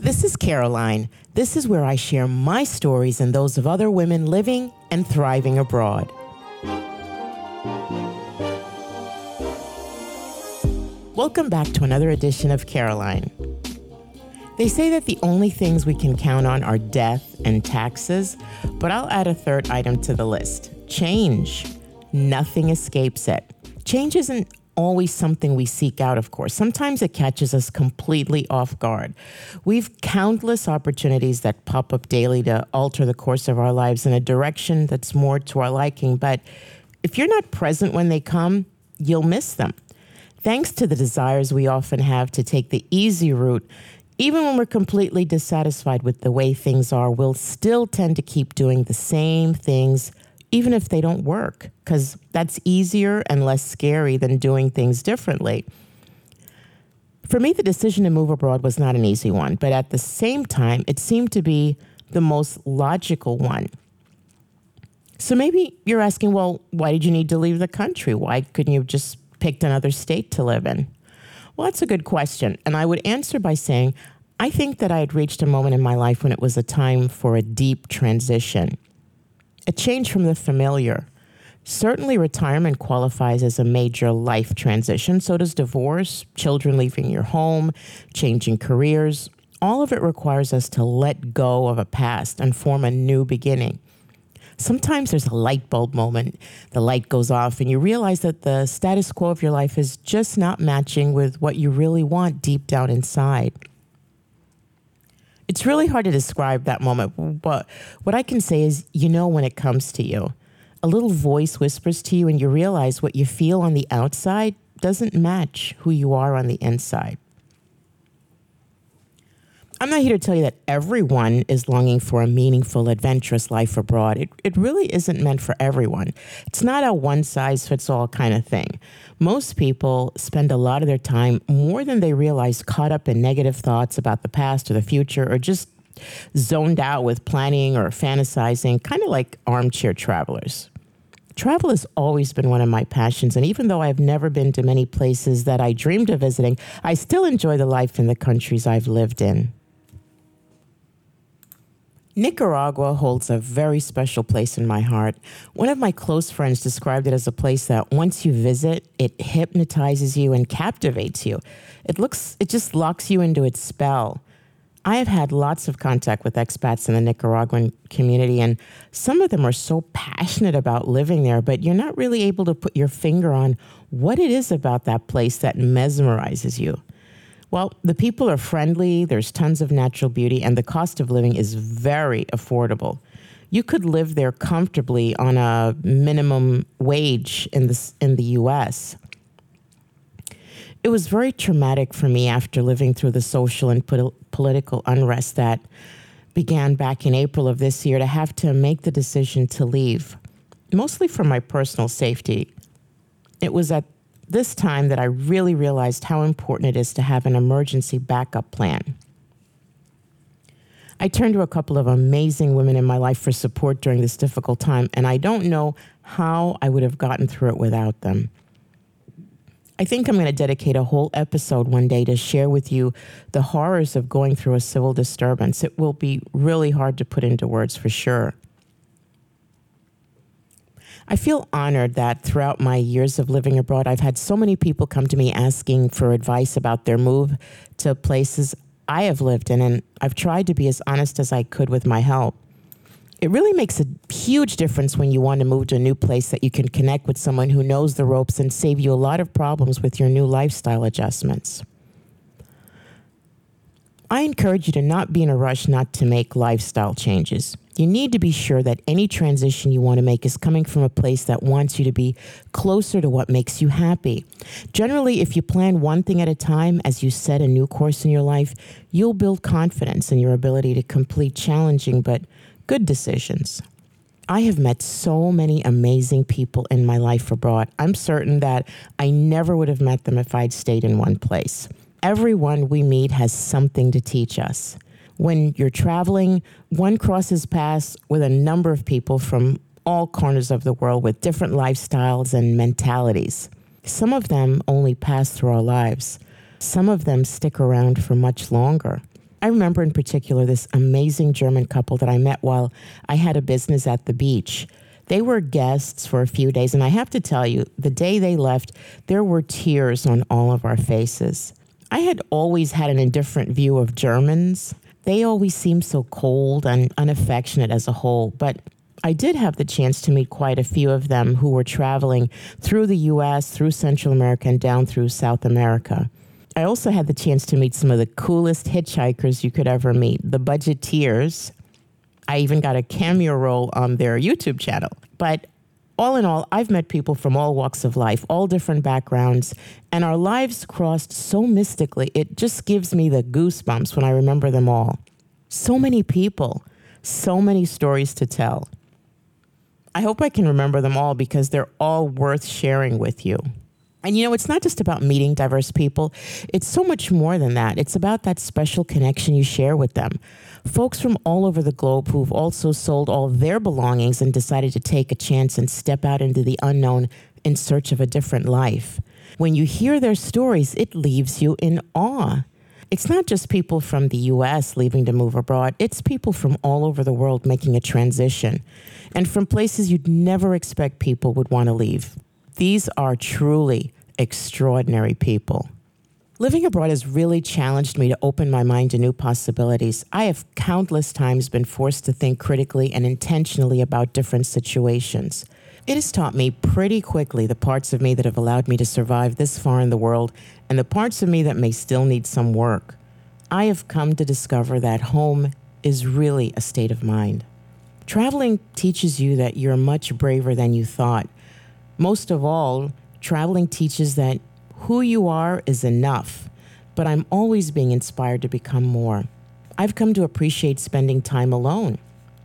This is Caroline. This is where I share my stories and those of other women living and thriving abroad. Welcome back to another edition of Caroline. They say that the only things we can count on are death and taxes, but I'll add a third item to the list change. Nothing escapes it. Change isn't always something we seek out, of course. Sometimes it catches us completely off guard. We've countless opportunities that pop up daily to alter the course of our lives in a direction that's more to our liking, but if you're not present when they come, you'll miss them. Thanks to the desires we often have to take the easy route, even when we're completely dissatisfied with the way things are, we'll still tend to keep doing the same things even if they don't work, because that's easier and less scary than doing things differently. For me, the decision to move abroad was not an easy one, but at the same time, it seemed to be the most logical one. So maybe you're asking, well, why did you need to leave the country? Why couldn't you have just picked another state to live in? Well, that's a good question. And I would answer by saying, I think that I had reached a moment in my life when it was a time for a deep transition a change from the familiar. Certainly, retirement qualifies as a major life transition. So does divorce, children leaving your home, changing careers. All of it requires us to let go of a past and form a new beginning. Sometimes there's a light bulb moment. The light goes off, and you realize that the status quo of your life is just not matching with what you really want deep down inside. It's really hard to describe that moment, but what I can say is you know when it comes to you. A little voice whispers to you, and you realize what you feel on the outside doesn't match who you are on the inside. I'm not here to tell you that everyone is longing for a meaningful, adventurous life abroad. It, it really isn't meant for everyone. It's not a one size fits all kind of thing. Most people spend a lot of their time, more than they realize, caught up in negative thoughts about the past or the future, or just zoned out with planning or fantasizing, kind of like armchair travelers. Travel has always been one of my passions, and even though I've never been to many places that I dreamed of visiting, I still enjoy the life in the countries I've lived in. Nicaragua holds a very special place in my heart. One of my close friends described it as a place that once you visit, it hypnotizes you and captivates you. It looks it just locks you into its spell. I have had lots of contact with expats in the Nicaraguan community, and some of them are so passionate about living there, but you're not really able to put your finger on what it is about that place that mesmerizes you. Well, the people are friendly, there's tons of natural beauty, and the cost of living is very affordable. You could live there comfortably on a minimum wage in the, in the US. It was very traumatic for me after living through the social and pol- political unrest that began back in April of this year to have to make the decision to leave, mostly for my personal safety. It was at this time that I really realized how important it is to have an emergency backup plan. I turned to a couple of amazing women in my life for support during this difficult time, and I don't know how I would have gotten through it without them. I think I'm going to dedicate a whole episode one day to share with you the horrors of going through a civil disturbance. It will be really hard to put into words for sure. I feel honored that throughout my years of living abroad, I've had so many people come to me asking for advice about their move to places I have lived in, and I've tried to be as honest as I could with my help. It really makes a huge difference when you want to move to a new place that you can connect with someone who knows the ropes and save you a lot of problems with your new lifestyle adjustments. I encourage you to not be in a rush not to make lifestyle changes. You need to be sure that any transition you want to make is coming from a place that wants you to be closer to what makes you happy. Generally, if you plan one thing at a time as you set a new course in your life, you'll build confidence in your ability to complete challenging but good decisions. I have met so many amazing people in my life abroad. I'm certain that I never would have met them if I'd stayed in one place. Everyone we meet has something to teach us. When you're traveling, one crosses paths with a number of people from all corners of the world with different lifestyles and mentalities. Some of them only pass through our lives, some of them stick around for much longer. I remember in particular this amazing German couple that I met while I had a business at the beach. They were guests for a few days, and I have to tell you, the day they left, there were tears on all of our faces. I had always had an indifferent view of Germans. They always seemed so cold and unaffectionate as a whole, but I did have the chance to meet quite a few of them who were traveling through the US, through Central America, and down through South America. I also had the chance to meet some of the coolest hitchhikers you could ever meet, the Budgeteers. I even got a cameo role on their YouTube channel. But all in all, I've met people from all walks of life, all different backgrounds, and our lives crossed so mystically. It just gives me the goosebumps when I remember them all. So many people, so many stories to tell. I hope I can remember them all because they're all worth sharing with you. And you know, it's not just about meeting diverse people, it's so much more than that. It's about that special connection you share with them. Folks from all over the globe who've also sold all their belongings and decided to take a chance and step out into the unknown in search of a different life. When you hear their stories, it leaves you in awe. It's not just people from the US leaving to move abroad, it's people from all over the world making a transition and from places you'd never expect people would want to leave. These are truly extraordinary people. Living abroad has really challenged me to open my mind to new possibilities. I have countless times been forced to think critically and intentionally about different situations. It has taught me pretty quickly the parts of me that have allowed me to survive this far in the world and the parts of me that may still need some work. I have come to discover that home is really a state of mind. Traveling teaches you that you're much braver than you thought. Most of all, traveling teaches that who you are is enough, but I'm always being inspired to become more. I've come to appreciate spending time alone.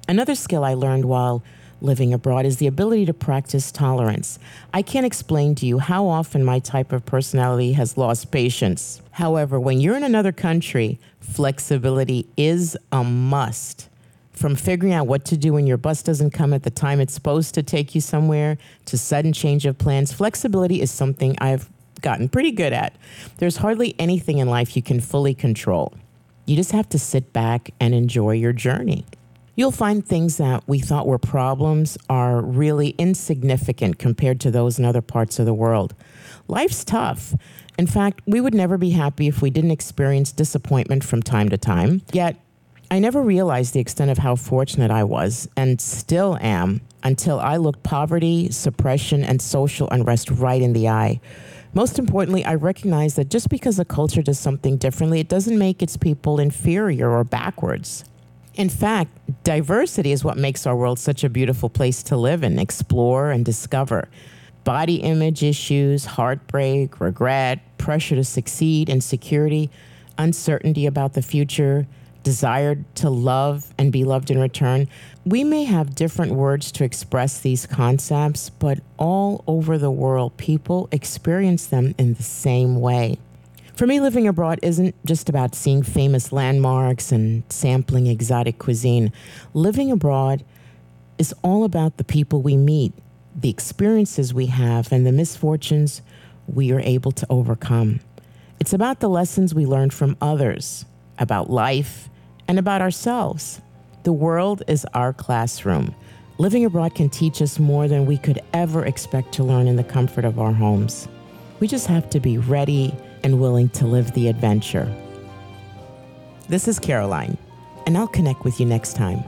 Another skill I learned while living abroad is the ability to practice tolerance. I can't explain to you how often my type of personality has lost patience. However, when you're in another country, flexibility is a must. From figuring out what to do when your bus doesn't come at the time it's supposed to take you somewhere to sudden change of plans, flexibility is something I've gotten pretty good at. There's hardly anything in life you can fully control. You just have to sit back and enjoy your journey you'll find things that we thought were problems are really insignificant compared to those in other parts of the world. Life's tough. In fact, we would never be happy if we didn't experience disappointment from time to time. Yet, I never realized the extent of how fortunate I was and still am until I looked poverty, suppression, and social unrest right in the eye. Most importantly, I recognize that just because a culture does something differently, it doesn't make its people inferior or backwards. In fact, diversity is what makes our world such a beautiful place to live and explore and discover. Body image issues, heartbreak, regret, pressure to succeed, insecurity, uncertainty about the future, desire to love and be loved in return. We may have different words to express these concepts, but all over the world, people experience them in the same way. For me, living abroad isn't just about seeing famous landmarks and sampling exotic cuisine. Living abroad is all about the people we meet, the experiences we have, and the misfortunes we are able to overcome. It's about the lessons we learn from others, about life, and about ourselves. The world is our classroom. Living abroad can teach us more than we could ever expect to learn in the comfort of our homes. We just have to be ready and willing to live the adventure. This is Caroline, and I'll connect with you next time.